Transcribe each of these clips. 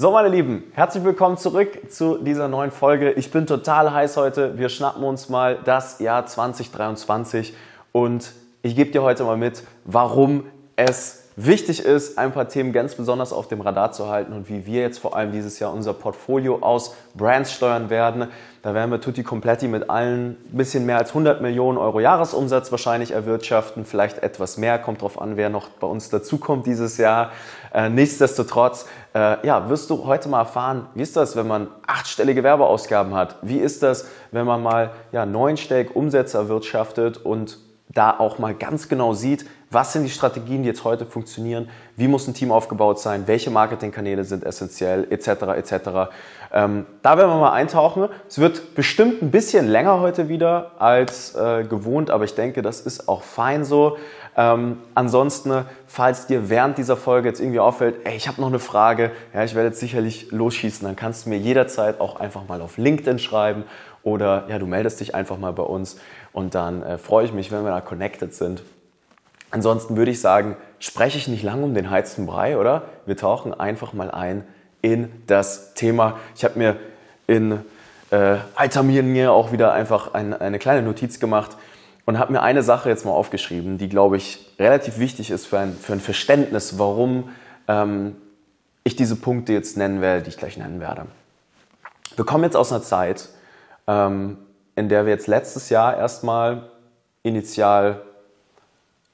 So, meine Lieben, herzlich willkommen zurück zu dieser neuen Folge. Ich bin total heiß heute. Wir schnappen uns mal das Jahr 2023 und ich gebe dir heute mal mit, warum es wichtig ist, ein paar Themen ganz besonders auf dem Radar zu halten und wie wir jetzt vor allem dieses Jahr unser Portfolio aus Brands steuern werden. Da werden wir Tutti Completi mit allen ein bisschen mehr als 100 Millionen Euro Jahresumsatz wahrscheinlich erwirtschaften, vielleicht etwas mehr, kommt drauf an, wer noch bei uns dazukommt dieses Jahr. Äh, nichtsdestotrotz, äh, ja, wirst du heute mal erfahren, wie ist das, wenn man achtstellige Werbeausgaben hat? Wie ist das, wenn man mal ja, neunstellig Umsätze erwirtschaftet und da auch mal ganz genau sieht, was sind die Strategien, die jetzt heute funktionieren, wie muss ein Team aufgebaut sein, welche Marketingkanäle sind essentiell, etc. etc. Ähm, da werden wir mal eintauchen. Es wird bestimmt ein bisschen länger heute wieder als äh, gewohnt, aber ich denke, das ist auch fein so. Ähm, ansonsten, falls dir während dieser Folge jetzt irgendwie auffällt, ey, ich habe noch eine Frage, ja, ich werde jetzt sicherlich losschießen, dann kannst du mir jederzeit auch einfach mal auf LinkedIn schreiben oder ja, du meldest dich einfach mal bei uns und dann äh, freue ich mich, wenn wir da connected sind. Ansonsten würde ich sagen, spreche ich nicht lange um den heizten Brei, oder? Wir tauchen einfach mal ein in das Thema. Ich habe mir in äh, alter mir auch wieder einfach ein, eine kleine Notiz gemacht und habe mir eine Sache jetzt mal aufgeschrieben, die, glaube ich, relativ wichtig ist für ein, für ein Verständnis, warum ähm, ich diese Punkte jetzt nennen werde, die ich gleich nennen werde. Wir kommen jetzt aus einer Zeit, ähm, in der wir jetzt letztes Jahr erstmal initial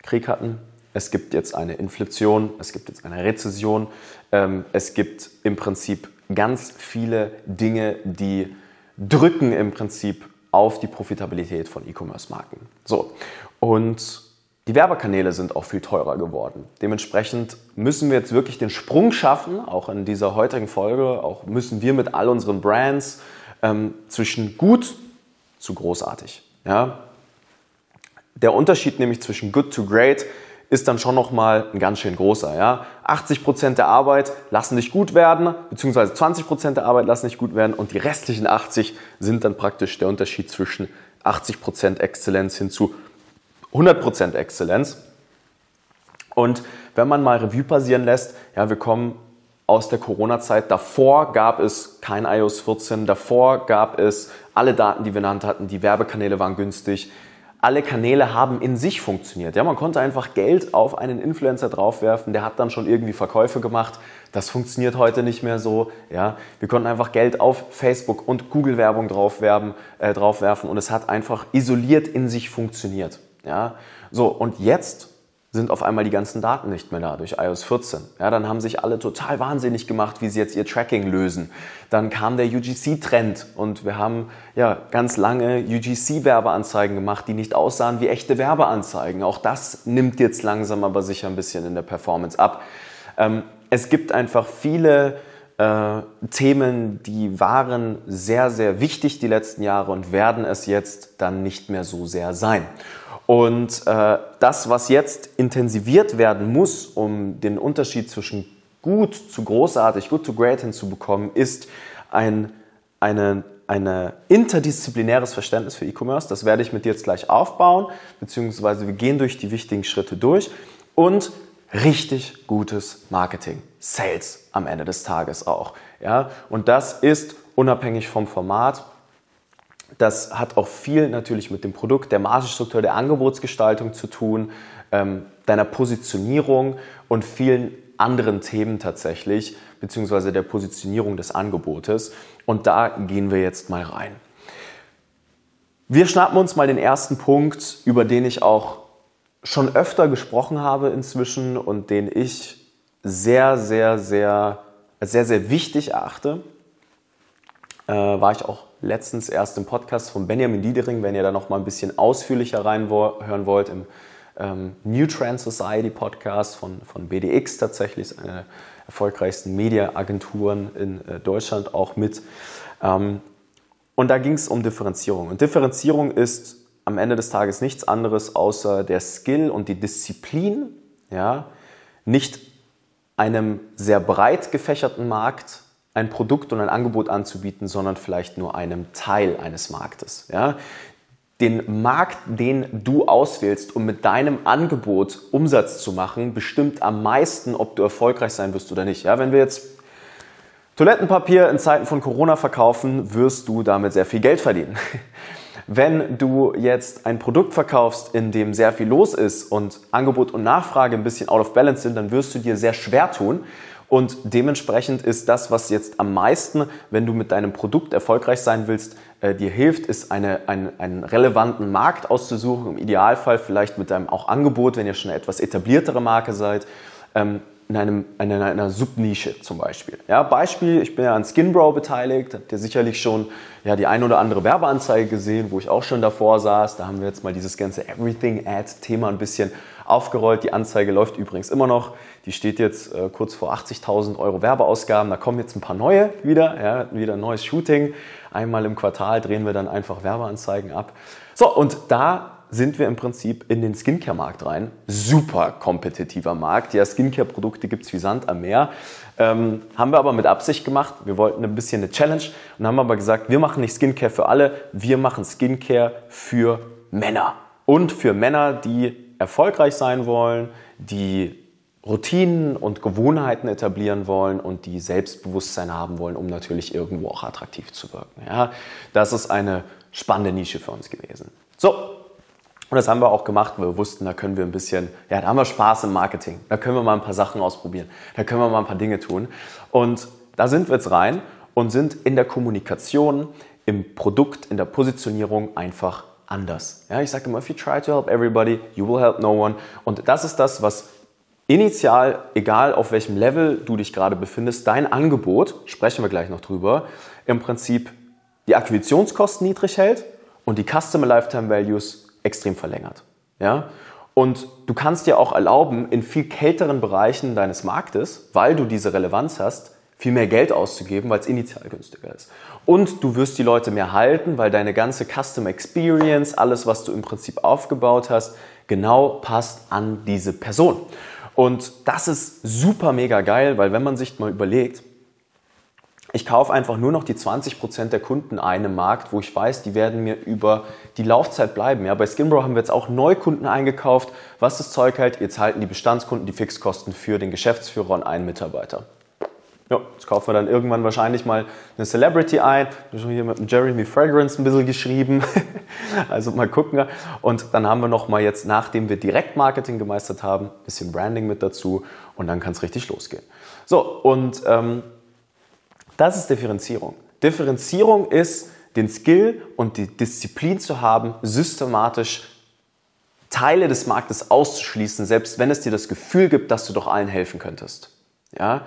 Krieg hatten. Es gibt jetzt eine Inflation, es gibt jetzt eine Rezession, ähm, es gibt im Prinzip ganz viele Dinge, die drücken im Prinzip auf die Profitabilität von E-Commerce-Marken. So, und die Werbekanäle sind auch viel teurer geworden. Dementsprechend müssen wir jetzt wirklich den Sprung schaffen, auch in dieser heutigen Folge, auch müssen wir mit all unseren Brands ähm, zwischen gut zu großartig. Ja? Der Unterschied nämlich zwischen good to great ist dann schon nochmal ein ganz schön großer. Ja? 80% der Arbeit lassen nicht gut werden, beziehungsweise 20% der Arbeit lassen nicht gut werden und die restlichen 80 sind dann praktisch der Unterschied zwischen 80% Exzellenz hin zu 100% Exzellenz. Und wenn man mal Revue passieren lässt, ja, wir kommen aus der Corona-Zeit. Davor gab es kein iOS 14, davor gab es alle Daten, die wir in der Hand hatten, die Werbekanäle waren günstig, alle Kanäle haben in sich funktioniert. Ja, man konnte einfach Geld auf einen Influencer draufwerfen, der hat dann schon irgendwie Verkäufe gemacht. Das funktioniert heute nicht mehr so. Ja, wir konnten einfach Geld auf Facebook und Google Werbung draufwerben, äh, draufwerfen und es hat einfach isoliert in sich funktioniert. Ja, so und jetzt sind auf einmal die ganzen Daten nicht mehr da durch iOS 14. Ja, dann haben sich alle total wahnsinnig gemacht, wie sie jetzt ihr Tracking lösen. Dann kam der UGC-Trend und wir haben ja ganz lange UGC-Werbeanzeigen gemacht, die nicht aussahen wie echte Werbeanzeigen. Auch das nimmt jetzt langsam aber sicher ein bisschen in der Performance ab. Ähm, es gibt einfach viele äh, Themen, die waren sehr, sehr wichtig die letzten Jahre und werden es jetzt dann nicht mehr so sehr sein. Und äh, das, was jetzt intensiviert werden muss, um den Unterschied zwischen gut zu großartig, gut zu great hinzubekommen, ist ein eine, eine interdisziplinäres Verständnis für E-Commerce. Das werde ich mit dir jetzt gleich aufbauen, beziehungsweise wir gehen durch die wichtigen Schritte durch und richtig gutes Marketing, Sales am Ende des Tages auch. Ja? Und das ist unabhängig vom Format das hat auch viel natürlich mit dem Produkt, der Margenstruktur, der Angebotsgestaltung zu tun, ähm, deiner Positionierung und vielen anderen Themen tatsächlich, beziehungsweise der Positionierung des Angebotes. Und da gehen wir jetzt mal rein. Wir schnappen uns mal den ersten Punkt, über den ich auch schon öfter gesprochen habe inzwischen und den ich sehr, sehr, sehr, sehr, sehr wichtig erachte. Äh, war ich auch letztens erst im Podcast von Benjamin Diedering, wenn ihr da noch mal ein bisschen ausführlicher reinhören wollt, im ähm, New Trend Society Podcast von, von BDX tatsächlich, eine der erfolgreichsten Mediaagenturen in äh, Deutschland auch mit. Ähm, und da ging es um Differenzierung. Und Differenzierung ist am Ende des Tages nichts anderes außer der Skill und die Disziplin, ja, nicht einem sehr breit gefächerten Markt ein Produkt und ein Angebot anzubieten, sondern vielleicht nur einem Teil eines Marktes. Ja? Den Markt, den du auswählst, um mit deinem Angebot Umsatz zu machen, bestimmt am meisten, ob du erfolgreich sein wirst oder nicht. Ja, wenn wir jetzt Toilettenpapier in Zeiten von Corona verkaufen, wirst du damit sehr viel Geld verdienen. Wenn du jetzt ein Produkt verkaufst, in dem sehr viel los ist und Angebot und Nachfrage ein bisschen out of balance sind, dann wirst du dir sehr schwer tun. Und dementsprechend ist das, was jetzt am meisten, wenn du mit deinem Produkt erfolgreich sein willst, äh, dir hilft, ist eine, ein, einen relevanten Markt auszusuchen. Im Idealfall vielleicht mit deinem auch Angebot, wenn ihr schon eine etwas etabliertere Marke seid. Ähm, in, einem, in einer, Subnische zum Beispiel. Ja, Beispiel, ich bin ja an Skinbrow beteiligt, habt ihr sicherlich schon ja, die ein oder andere Werbeanzeige gesehen, wo ich auch schon davor saß. Da haben wir jetzt mal dieses ganze Everything-Ad-Thema ein bisschen aufgerollt. Die Anzeige läuft übrigens immer noch. Die steht jetzt äh, kurz vor 80.000 Euro Werbeausgaben. Da kommen jetzt ein paar neue wieder, ja, wieder ein neues Shooting. Einmal im Quartal drehen wir dann einfach Werbeanzeigen ab. So, und da sind wir im Prinzip in den Skincare-Markt rein. Super kompetitiver Markt. Ja, Skincare-Produkte gibt es wie Sand am Meer. Ähm, haben wir aber mit Absicht gemacht. Wir wollten ein bisschen eine Challenge und haben aber gesagt, wir machen nicht Skincare für alle, wir machen Skincare für Männer. Und für Männer, die erfolgreich sein wollen, die Routinen und Gewohnheiten etablieren wollen und die Selbstbewusstsein haben wollen, um natürlich irgendwo auch attraktiv zu wirken. Ja, das ist eine spannende Nische für uns gewesen. So, und das haben wir auch gemacht, wir wussten, da können wir ein bisschen, ja, da haben wir Spaß im Marketing. Da können wir mal ein paar Sachen ausprobieren. Da können wir mal ein paar Dinge tun. Und da sind wir jetzt rein und sind in der Kommunikation, im Produkt, in der Positionierung einfach anders. Ja, ich sage immer, if you try to help everybody, you will help no one. Und das ist das, was initial, egal auf welchem Level du dich gerade befindest, dein Angebot, sprechen wir gleich noch drüber, im Prinzip die Akquisitionskosten niedrig hält und die Customer Lifetime Values extrem verlängert. Ja? Und du kannst dir auch erlauben, in viel kälteren Bereichen deines Marktes, weil du diese Relevanz hast, viel mehr Geld auszugeben, weil es initial günstiger ist. Und du wirst die Leute mehr halten, weil deine ganze Custom Experience, alles, was du im Prinzip aufgebaut hast, genau passt an diese Person. Und das ist super mega geil, weil wenn man sich mal überlegt, ich kaufe einfach nur noch die 20% der Kunden ein im Markt, wo ich weiß, die werden mir über die Laufzeit bleiben. Ja, bei Skinbro haben wir jetzt auch Neukunden eingekauft. Was das Zeug hält, jetzt halten die Bestandskunden die Fixkosten für den Geschäftsführer und einen Mitarbeiter. Ja, jetzt kaufen wir dann irgendwann wahrscheinlich mal eine Celebrity ein. Ich habe hier mit dem Jeremy Fragrance ein bisschen geschrieben. also mal gucken. Und dann haben wir noch mal jetzt, nachdem wir Direktmarketing gemeistert haben, ein bisschen Branding mit dazu und dann kann es richtig losgehen. So, und ähm, das ist Differenzierung. Differenzierung ist, den Skill und die Disziplin zu haben, systematisch Teile des Marktes auszuschließen, selbst wenn es dir das Gefühl gibt, dass du doch allen helfen könntest. Ja?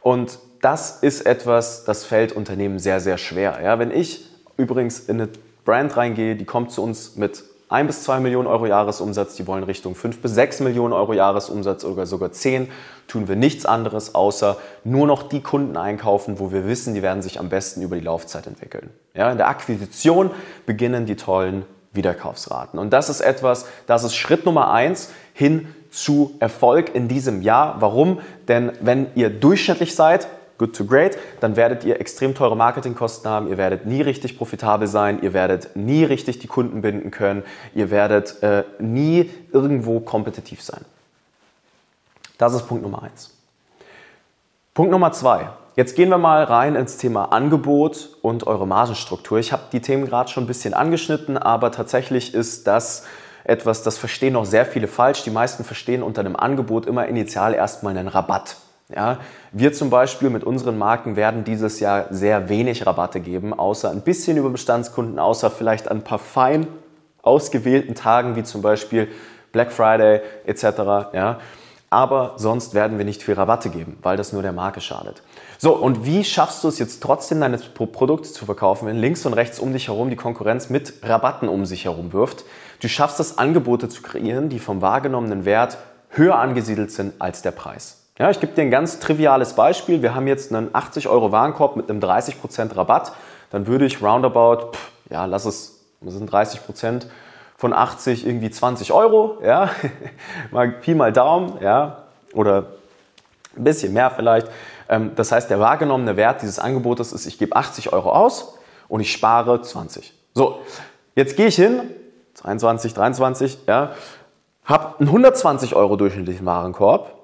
Und das ist etwas, das fällt Unternehmen sehr, sehr schwer. Ja? Wenn ich übrigens in eine Brand reingehe, die kommt zu uns mit 1 bis 2 Millionen Euro Jahresumsatz, die wollen Richtung 5 bis 6 Millionen Euro Jahresumsatz oder sogar 10, tun wir nichts anderes, außer nur noch die Kunden einkaufen, wo wir wissen, die werden sich am besten über die Laufzeit entwickeln. Ja, in der Akquisition beginnen die tollen Wiederkaufsraten. Und das ist etwas, das ist Schritt Nummer eins hin zu Erfolg in diesem Jahr. Warum? Denn wenn ihr durchschnittlich seid, good to great, dann werdet ihr extrem teure Marketingkosten haben, ihr werdet nie richtig profitabel sein, ihr werdet nie richtig die Kunden binden können, ihr werdet äh, nie irgendwo kompetitiv sein. Das ist Punkt Nummer eins. Punkt Nummer zwei. Jetzt gehen wir mal rein ins Thema Angebot und eure Margenstruktur. Ich habe die Themen gerade schon ein bisschen angeschnitten, aber tatsächlich ist das etwas, das verstehen noch sehr viele falsch. Die meisten verstehen unter einem Angebot immer initial erstmal einen Rabatt. Ja, wir zum Beispiel mit unseren Marken werden dieses Jahr sehr wenig Rabatte geben, außer ein bisschen über Bestandskunden, außer vielleicht an ein paar fein ausgewählten Tagen, wie zum Beispiel Black Friday etc. Ja. Aber sonst werden wir nicht viel Rabatte geben, weil das nur der Marke schadet. So, und wie schaffst du es jetzt trotzdem, deine Produkte zu verkaufen, wenn links und rechts um dich herum die Konkurrenz mit Rabatten um sich herum wirft? Du schaffst es, Angebote zu kreieren, die vom wahrgenommenen Wert höher angesiedelt sind als der Preis. Ja, ich gebe dir ein ganz triviales Beispiel. Wir haben jetzt einen 80 Euro Warenkorb mit einem 30% Rabatt. Dann würde ich roundabout, pff, ja, lass es, das sind 30% von 80 irgendwie 20 Euro, ja, mal Pi mal Daumen, ja, oder ein bisschen mehr vielleicht. Ähm, das heißt, der wahrgenommene Wert dieses Angebotes ist, ich gebe 80 Euro aus und ich spare 20. So, jetzt gehe ich hin, 22, 23, ja, habe einen 120 Euro durchschnittlichen Warenkorb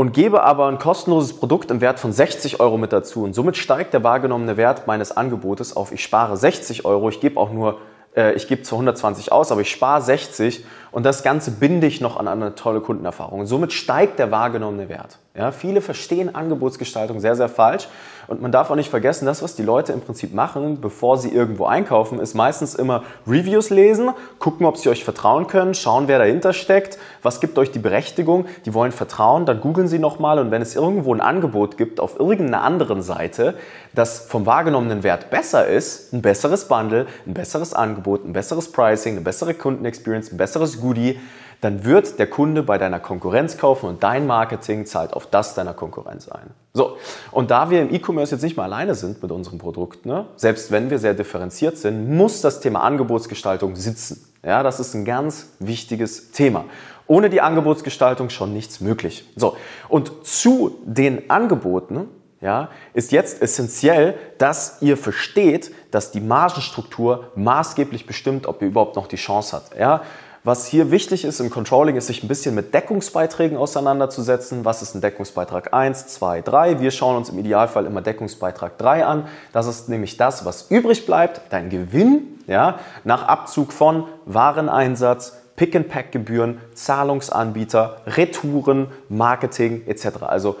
und gebe aber ein kostenloses Produkt im Wert von 60 Euro mit dazu. Und somit steigt der wahrgenommene Wert meines Angebotes auf, ich spare 60 Euro, ich gebe auch nur, äh, ich gebe zwar 120 aus, aber ich spare 60 und das Ganze binde ich noch an eine tolle Kundenerfahrung. Und somit steigt der wahrgenommene Wert. Ja, viele verstehen Angebotsgestaltung sehr, sehr falsch. Und man darf auch nicht vergessen, das, was die Leute im Prinzip machen, bevor sie irgendwo einkaufen, ist meistens immer Reviews lesen, gucken, ob sie euch vertrauen können, schauen, wer dahinter steckt, was gibt euch die Berechtigung. Die wollen vertrauen, dann googeln sie nochmal und wenn es irgendwo ein Angebot gibt auf irgendeiner anderen Seite, das vom wahrgenommenen Wert besser ist, ein besseres Bundle, ein besseres Angebot, ein besseres Pricing, eine bessere Kundenexperience, ein besseres Goodie, dann wird der Kunde bei deiner Konkurrenz kaufen und dein Marketing zahlt auf das deiner Konkurrenz ein. So, und da wir im E-Commerce jetzt nicht mehr alleine sind mit unseren Produkten, ne, selbst wenn wir sehr differenziert sind, muss das Thema Angebotsgestaltung sitzen. Ja, das ist ein ganz wichtiges Thema. Ohne die Angebotsgestaltung schon nichts möglich. So, und zu den Angeboten ja, ist jetzt essentiell, dass ihr versteht, dass die Margenstruktur maßgeblich bestimmt, ob ihr überhaupt noch die Chance habt. Ja, was hier wichtig ist im Controlling, ist sich ein bisschen mit Deckungsbeiträgen auseinanderzusetzen. Was ist ein Deckungsbeitrag 1, 2, 3? Wir schauen uns im Idealfall immer Deckungsbeitrag 3 an. Das ist nämlich das, was übrig bleibt, dein Gewinn, ja, nach Abzug von Wareneinsatz, Pick-and-Pack-Gebühren, Zahlungsanbieter, Retouren, Marketing etc. Also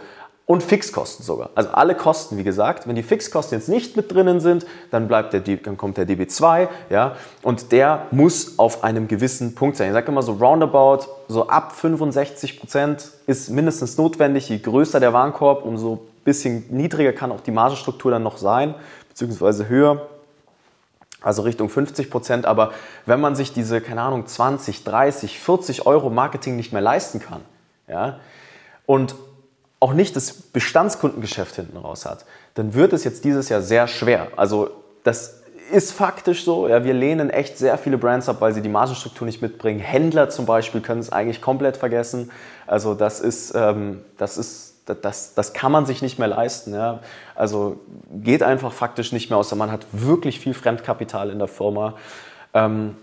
und Fixkosten sogar. Also alle Kosten, wie gesagt. Wenn die Fixkosten jetzt nicht mit drinnen sind, dann bleibt der, dann kommt der DB2, ja, und der muss auf einem gewissen Punkt sein. Ich sage immer so roundabout, so ab 65 Prozent ist mindestens notwendig. Je größer der Warenkorb, umso bisschen niedriger kann auch die Margenstruktur dann noch sein, beziehungsweise höher. Also Richtung 50 Prozent. Aber wenn man sich diese, keine Ahnung, 20, 30, 40 Euro Marketing nicht mehr leisten kann, ja, und auch nicht das Bestandskundengeschäft hinten raus hat, dann wird es jetzt dieses Jahr sehr schwer. Also das ist faktisch so. Ja, wir lehnen echt sehr viele Brands ab, weil sie die Margenstruktur nicht mitbringen. Händler zum Beispiel können es eigentlich komplett vergessen. Also das ist, ähm, das ist das, das kann man sich nicht mehr leisten. Ja. Also geht einfach faktisch nicht mehr, außer man hat wirklich viel Fremdkapital in der Firma. Ähm,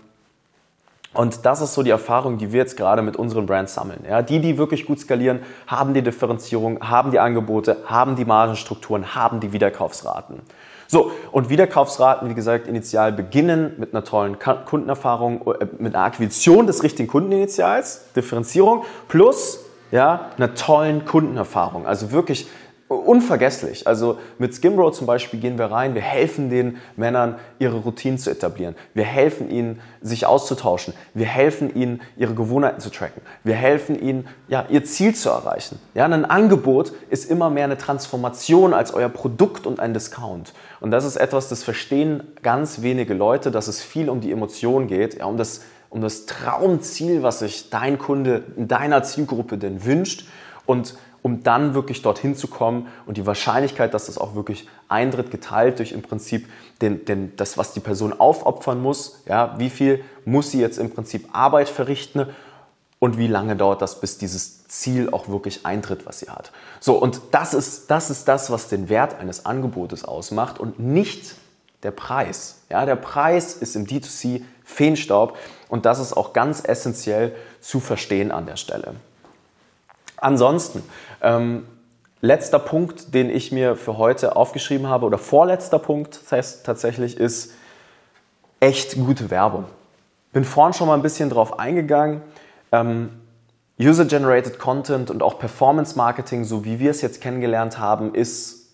und das ist so die Erfahrung, die wir jetzt gerade mit unseren Brands sammeln. Ja, die, die wirklich gut skalieren, haben die Differenzierung, haben die Angebote, haben die Margenstrukturen, haben die Wiederkaufsraten. So, und Wiederkaufsraten, wie gesagt, initial beginnen mit einer tollen Kundenerfahrung, äh, mit einer Akquisition des richtigen Kundeninitials, Differenzierung, plus ja, einer tollen Kundenerfahrung. Also wirklich unvergesslich. Also mit Skimbro zum Beispiel gehen wir rein, wir helfen den Männern, ihre Routinen zu etablieren. Wir helfen ihnen, sich auszutauschen. Wir helfen ihnen, ihre Gewohnheiten zu tracken. Wir helfen ihnen, ja, ihr Ziel zu erreichen. Ja, ein Angebot ist immer mehr eine Transformation als euer Produkt und ein Discount. Und das ist etwas, das verstehen ganz wenige Leute, dass es viel um die Emotion geht, ja, um das, um das Traumziel, was sich dein Kunde in deiner Zielgruppe denn wünscht. Und um dann wirklich dorthin zu kommen und die Wahrscheinlichkeit, dass das auch wirklich eintritt, geteilt durch im Prinzip den, den, das, was die Person aufopfern muss. Ja, wie viel muss sie jetzt im Prinzip Arbeit verrichten und wie lange dauert das, bis dieses Ziel auch wirklich eintritt, was sie hat. So, und das ist, das ist das, was den Wert eines Angebotes ausmacht und nicht der Preis. Ja, der Preis ist im D2C Feenstaub und das ist auch ganz essentiell zu verstehen an der Stelle. Ansonsten, ähm, letzter Punkt, den ich mir für heute aufgeschrieben habe, oder vorletzter Punkt das heißt, tatsächlich, ist echt gute Werbung. Bin vorhin schon mal ein bisschen drauf eingegangen. Ähm, User-Generated Content und auch Performance Marketing, so wie wir es jetzt kennengelernt haben, ist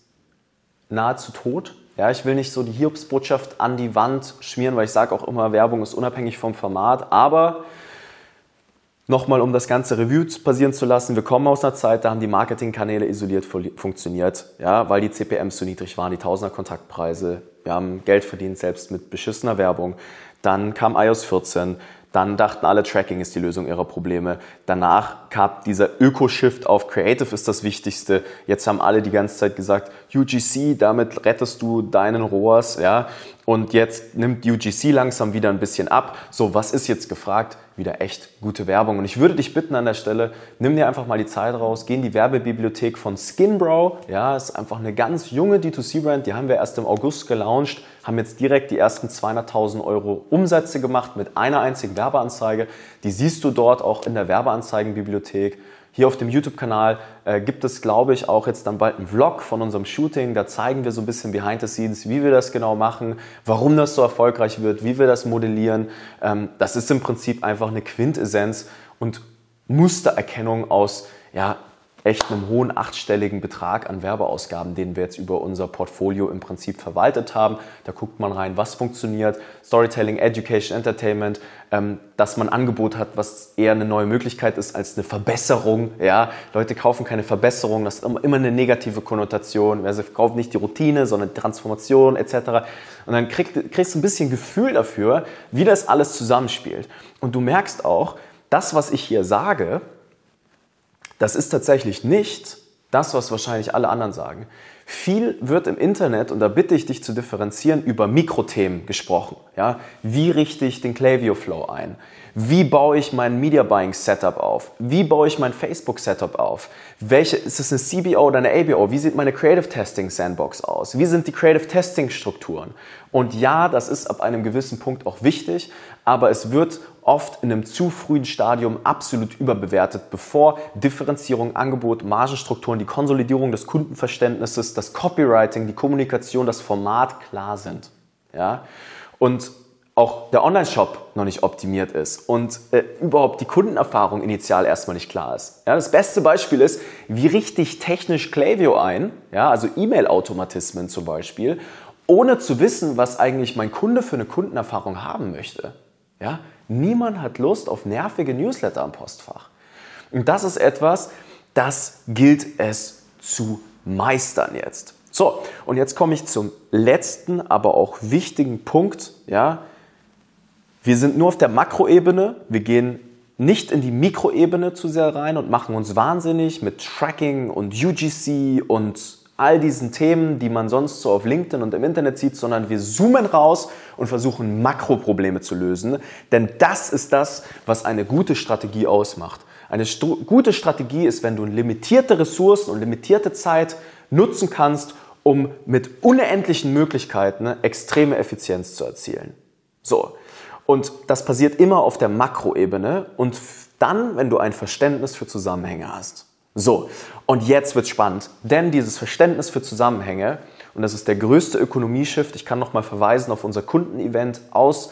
nahezu tot. Ja, ich will nicht so die Hiobsbotschaft an die Wand schmieren, weil ich sage auch immer, Werbung ist unabhängig vom Format. Aber Nochmal, um das ganze Review passieren zu lassen, wir kommen aus einer Zeit, da haben die Marketingkanäle isoliert funktioniert, ja, weil die CPMs so niedrig waren, die Tausender Kontaktpreise. Wir haben Geld verdient, selbst mit beschissener Werbung. Dann kam iOS 14, dann dachten alle, Tracking ist die Lösung ihrer Probleme. Danach kam dieser Öko-Shift auf Creative ist das Wichtigste. Jetzt haben alle die ganze Zeit gesagt, UGC, damit rettest du deinen ROAS, ja. Und jetzt nimmt UGC langsam wieder ein bisschen ab. So, was ist jetzt gefragt? Wieder echt gute Werbung. Und ich würde dich bitten an der Stelle, nimm dir einfach mal die Zeit raus, geh in die Werbebibliothek von Skinbrow. Ja, ist einfach eine ganz junge D2C-Brand. Die haben wir erst im August gelauncht, haben jetzt direkt die ersten 200.000 Euro Umsätze gemacht mit einer einzigen Werbeanzeige. Die siehst du dort auch in der Werbeanzeigenbibliothek. Hier auf dem YouTube-Kanal äh, gibt es, glaube ich, auch jetzt dann bald einen Vlog von unserem Shooting. Da zeigen wir so ein bisschen behind the scenes, wie wir das genau machen, warum das so erfolgreich wird, wie wir das modellieren. Ähm, das ist im Prinzip einfach eine Quintessenz und Mustererkennung aus ja, echt einem hohen achtstelligen Betrag an Werbeausgaben, den wir jetzt über unser Portfolio im Prinzip verwaltet haben. Da guckt man rein, was funktioniert, Storytelling, Education, Entertainment, ähm, dass man Angebot hat, was eher eine neue Möglichkeit ist als eine Verbesserung. Ja, Leute kaufen keine Verbesserung, das ist immer eine negative Konnotation. Also kauft nicht die Routine, sondern die Transformation etc. Und dann krieg, kriegst du ein bisschen Gefühl dafür, wie das alles zusammenspielt. Und du merkst auch, das, was ich hier sage, das ist tatsächlich nicht das, was wahrscheinlich alle anderen sagen. Viel wird im Internet, und da bitte ich dich zu differenzieren, über Mikrothemen gesprochen. Ja? Wie richte ich den Klaviyo Flow ein? Wie baue ich mein Media Buying Setup auf? Wie baue ich mein Facebook Setup auf? Welche, ist es eine CBO oder eine ABO? Wie sieht meine Creative Testing Sandbox aus? Wie sind die Creative Testing Strukturen? Und ja, das ist ab einem gewissen Punkt auch wichtig, aber es wird oft in einem zu frühen Stadium absolut überbewertet, bevor Differenzierung, Angebot, Margenstrukturen, die Konsolidierung des Kundenverständnisses, das Copywriting, die Kommunikation, das Format klar sind. Ja? Und auch der Online-Shop noch nicht optimiert ist und äh, überhaupt die Kundenerfahrung initial erstmal nicht klar ist. Ja, das beste Beispiel ist, wie richte ich technisch Klaviyo ein, ja, also E-Mail-Automatismen zum Beispiel, ohne zu wissen, was eigentlich mein Kunde für eine Kundenerfahrung haben möchte. Ja, niemand hat Lust auf nervige Newsletter am Postfach. Und das ist etwas, das gilt es zu meistern jetzt. So, und jetzt komme ich zum letzten, aber auch wichtigen Punkt, ja, wir sind nur auf der Makroebene, wir gehen nicht in die Mikroebene zu sehr rein und machen uns wahnsinnig mit Tracking und UGC und all diesen Themen, die man sonst so auf LinkedIn und im Internet sieht, sondern wir zoomen raus und versuchen Makroprobleme zu lösen. Denn das ist das, was eine gute Strategie ausmacht. Eine st gute Strategie ist, wenn du limitierte Ressourcen und limitierte Zeit nutzen kannst, um mit unendlichen Möglichkeiten extreme Effizienz zu erzielen. So, und das passiert immer auf der Makroebene und dann, wenn du ein Verständnis für Zusammenhänge hast. So, und jetzt wird's spannend, denn dieses Verständnis für Zusammenhänge, und das ist der größte Ökonomieshift, ich kann nochmal verweisen auf unser Kundenevent aus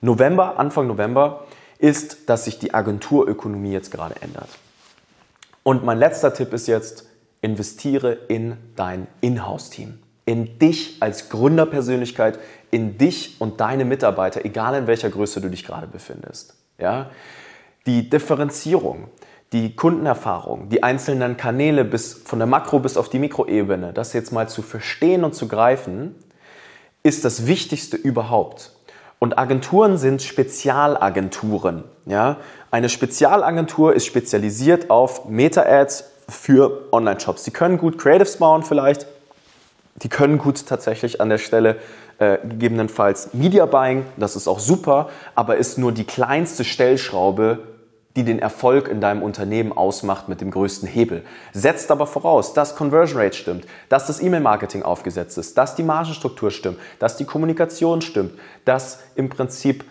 November, Anfang November, ist, dass sich die Agenturökonomie jetzt gerade ändert. Und mein letzter Tipp ist jetzt, investiere in dein Inhouse-Team in dich als Gründerpersönlichkeit, in dich und deine Mitarbeiter, egal in welcher Größe du dich gerade befindest. Ja? Die Differenzierung, die Kundenerfahrung, die einzelnen Kanäle bis von der Makro- bis auf die Mikroebene, das jetzt mal zu verstehen und zu greifen, ist das Wichtigste überhaupt. Und Agenturen sind Spezialagenturen. Ja? Eine Spezialagentur ist spezialisiert auf Meta-Ads für Online-Shops. Sie können gut Creatives bauen vielleicht, die können gut tatsächlich an der Stelle äh, gegebenenfalls Media Buying, das ist auch super, aber ist nur die kleinste Stellschraube, die den Erfolg in deinem Unternehmen ausmacht mit dem größten Hebel. Setzt aber voraus, dass Conversion Rate stimmt, dass das E-Mail-Marketing aufgesetzt ist, dass die Margenstruktur stimmt, dass die Kommunikation stimmt, dass im Prinzip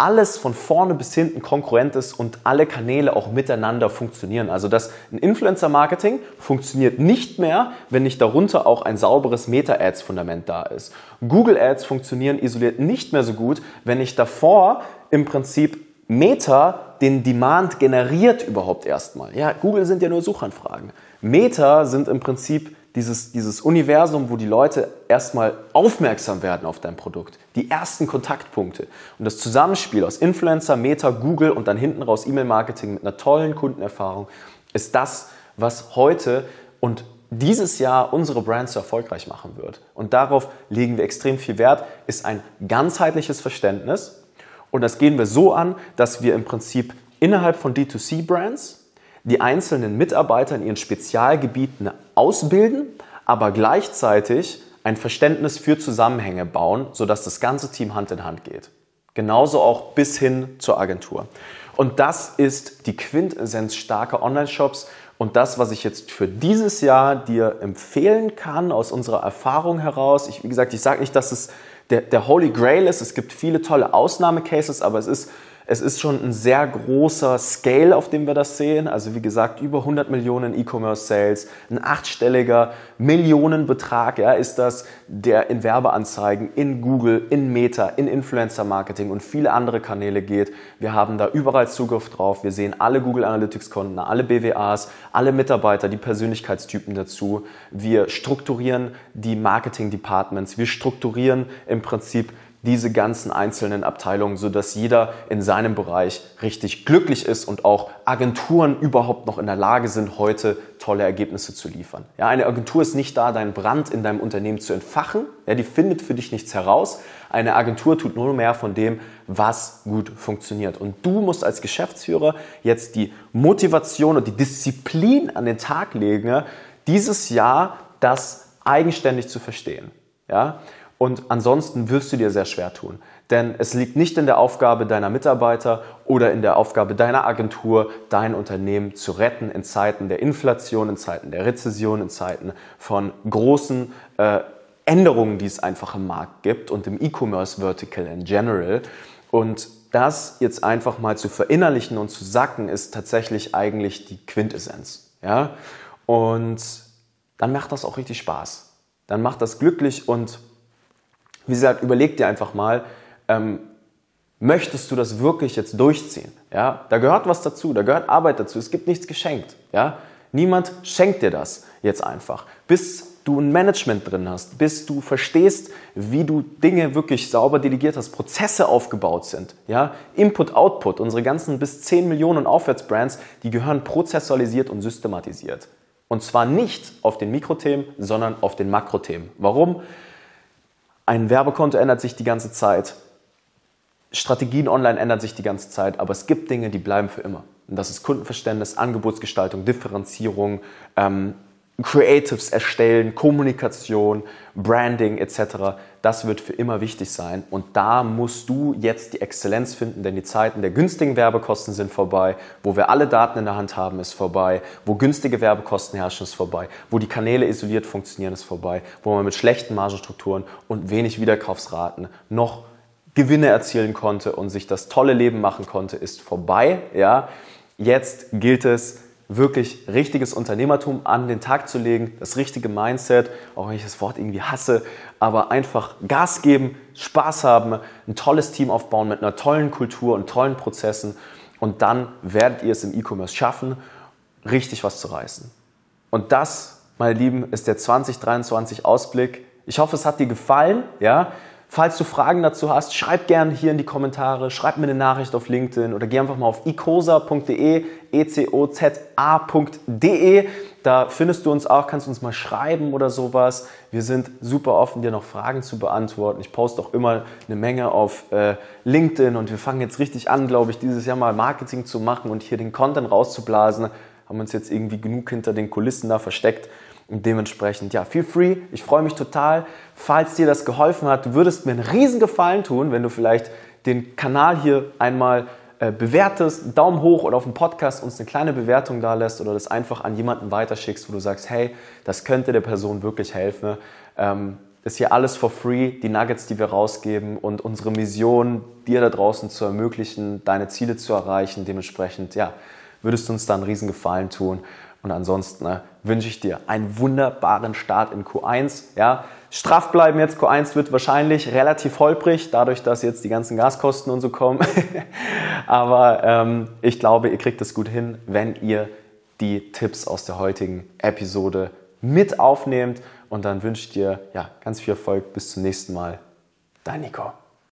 alles von vorne bis hinten konkurrent ist und alle Kanäle auch miteinander funktionieren. Also das ein Influencer-Marketing funktioniert nicht mehr, wenn nicht darunter auch ein sauberes Meta-Ads-Fundament da ist. Google Ads funktionieren isoliert nicht mehr so gut, wenn nicht davor im Prinzip Meta den Demand generiert überhaupt erstmal. Ja, Google sind ja nur Suchanfragen. Meta sind im Prinzip dieses, dieses Universum, wo die Leute erstmal aufmerksam werden auf dein Produkt. Die ersten Kontaktpunkte. Und das Zusammenspiel aus Influencer, Meta, Google und dann hinten raus E-Mail-Marketing mit einer tollen Kundenerfahrung ist das, was heute und dieses Jahr unsere Brands so erfolgreich machen wird. Und darauf legen wir extrem viel Wert, ist ein ganzheitliches Verständnis. Und das gehen wir so an, dass wir im Prinzip innerhalb von D2C-Brands die einzelnen Mitarbeiter in ihren Spezialgebieten ausbilden, aber gleichzeitig ein Verständnis für Zusammenhänge bauen, sodass das ganze Team Hand in Hand geht. Genauso auch bis hin zur Agentur. Und das ist die Quintessenz starker Online-Shops und das, was ich jetzt für dieses Jahr dir empfehlen kann aus unserer Erfahrung heraus. Ich, wie gesagt, ich sage nicht, dass es der, der Holy Grail ist. Es gibt viele tolle Ausnahmecases, aber es ist Es ist schon ein sehr großer Scale, auf dem wir das sehen. Also wie gesagt, über 100 Millionen E-Commerce Sales, ein achtstelliger Millionenbetrag ja, ist das, der in Werbeanzeigen, in Google, in Meta, in Influencer Marketing und viele andere Kanäle geht. Wir haben da überall Zugriff drauf. Wir sehen alle Google Analytics Konten, alle BWAs, alle Mitarbeiter, die Persönlichkeitstypen dazu. Wir strukturieren die Marketing Departments. Wir strukturieren im Prinzip diese ganzen einzelnen Abteilungen, so dass jeder in seinem Bereich richtig glücklich ist und auch Agenturen überhaupt noch in der Lage sind, heute tolle Ergebnisse zu liefern. Ja, eine Agentur ist nicht da, deinen Brand in deinem Unternehmen zu entfachen. Ja, die findet für dich nichts heraus. Eine Agentur tut nur mehr von dem, was gut funktioniert. Und du musst als Geschäftsführer jetzt die Motivation und die Disziplin an den Tag legen, dieses Jahr das eigenständig zu verstehen. Ja? Und ansonsten wirst du dir sehr schwer tun. Denn es liegt nicht in der Aufgabe deiner Mitarbeiter oder in der Aufgabe deiner Agentur, dein Unternehmen zu retten in Zeiten der Inflation, in Zeiten der Rezession, in Zeiten von großen äh, Änderungen, die es einfach im Markt gibt und im E-Commerce-Vertical in general. Und das jetzt einfach mal zu verinnerlichen und zu sacken, ist tatsächlich eigentlich die Quintessenz. Ja? Und dann macht das auch richtig Spaß. Dann macht das glücklich und wie gesagt, überleg dir einfach mal, ähm, möchtest du das wirklich jetzt durchziehen? Ja, da gehört was dazu, da gehört Arbeit dazu. Es gibt nichts geschenkt. Ja, niemand schenkt dir das jetzt einfach. Bis du ein Management drin hast, bis du verstehst, wie du Dinge wirklich sauber delegiert hast, Prozesse aufgebaut sind. Ja, Input, Output, unsere ganzen bis 10 Millionen Aufwärtsbrands, die gehören prozessualisiert und systematisiert. Und zwar nicht auf den Mikrothemen, sondern auf den Makrothemen. Warum? Ein Werbekonto ändert sich die ganze Zeit. Strategien online ändern sich die ganze Zeit, aber es gibt Dinge, die bleiben für immer. Und das ist Kundenverständnis, Angebotsgestaltung, Differenzierung, ähm, Creatives erstellen, Kommunikation, Branding etc. Das wird für immer wichtig sein. Und da musst du jetzt die Exzellenz finden, denn die Zeiten der günstigen Werbekosten sind vorbei. Wo wir alle Daten in der Hand haben, ist vorbei. Wo günstige Werbekosten herrschen, ist vorbei. Wo die Kanäle isoliert funktionieren, ist vorbei. Wo man mit schlechten Margenstrukturen und wenig Wiederkaufsraten noch Gewinne erzielen konnte und sich das tolle Leben machen konnte, ist vorbei. Ja, jetzt gilt es, wirklich richtiges Unternehmertum an den Tag zu legen, das richtige Mindset, auch wenn ich das Wort irgendwie hasse, aber einfach Gas geben, Spaß haben, ein tolles Team aufbauen mit einer tollen Kultur und tollen Prozessen und dann werdet ihr es im E-Commerce schaffen, richtig was zu reißen. Und das, meine Lieben, ist der 2023 Ausblick. Ich hoffe, es hat dir gefallen, ja? Falls du Fragen dazu hast, schreib gerne hier in die Kommentare, schreib mir eine Nachricht auf LinkedIn oder geh einfach mal auf ecosa.de, e-c-o-z-a.de. Da findest du uns auch, kannst uns mal schreiben oder sowas. Wir sind super offen, dir noch Fragen zu beantworten. Ich poste auch immer eine Menge auf äh, LinkedIn und wir fangen jetzt richtig an, glaube ich, dieses Jahr mal Marketing zu machen und hier den Content rauszublasen. Haben uns jetzt irgendwie genug hinter den Kulissen da versteckt. Und dementsprechend, ja, feel free. Ich freue mich total. Falls dir das geholfen hat, du würdest mir einen riesen Gefallen tun, wenn du vielleicht den Kanal hier einmal äh, bewertest, Daumen hoch oder auf dem Podcast uns eine kleine Bewertung da lässt oder das einfach an jemanden weiterschickst, wo du sagst, hey, das könnte der Person wirklich helfen. Ähm, ist hier alles for free, die Nuggets, die wir rausgeben und unsere Mission, dir da draußen zu ermöglichen, deine Ziele zu erreichen. Dementsprechend, ja, würdest du uns da einen riesen Gefallen tun. Und ansonsten ne, wünsche ich dir einen wunderbaren Start in Q1. Ja, straff bleiben jetzt. Q1 wird wahrscheinlich relativ holprig, dadurch, dass jetzt die ganzen Gaskosten und so kommen. Aber ähm, ich glaube, ihr kriegt es gut hin, wenn ihr die Tipps aus der heutigen Episode mit aufnehmt. Und dann wünsche ich dir ja, ganz viel Erfolg. Bis zum nächsten Mal. Dein Nico.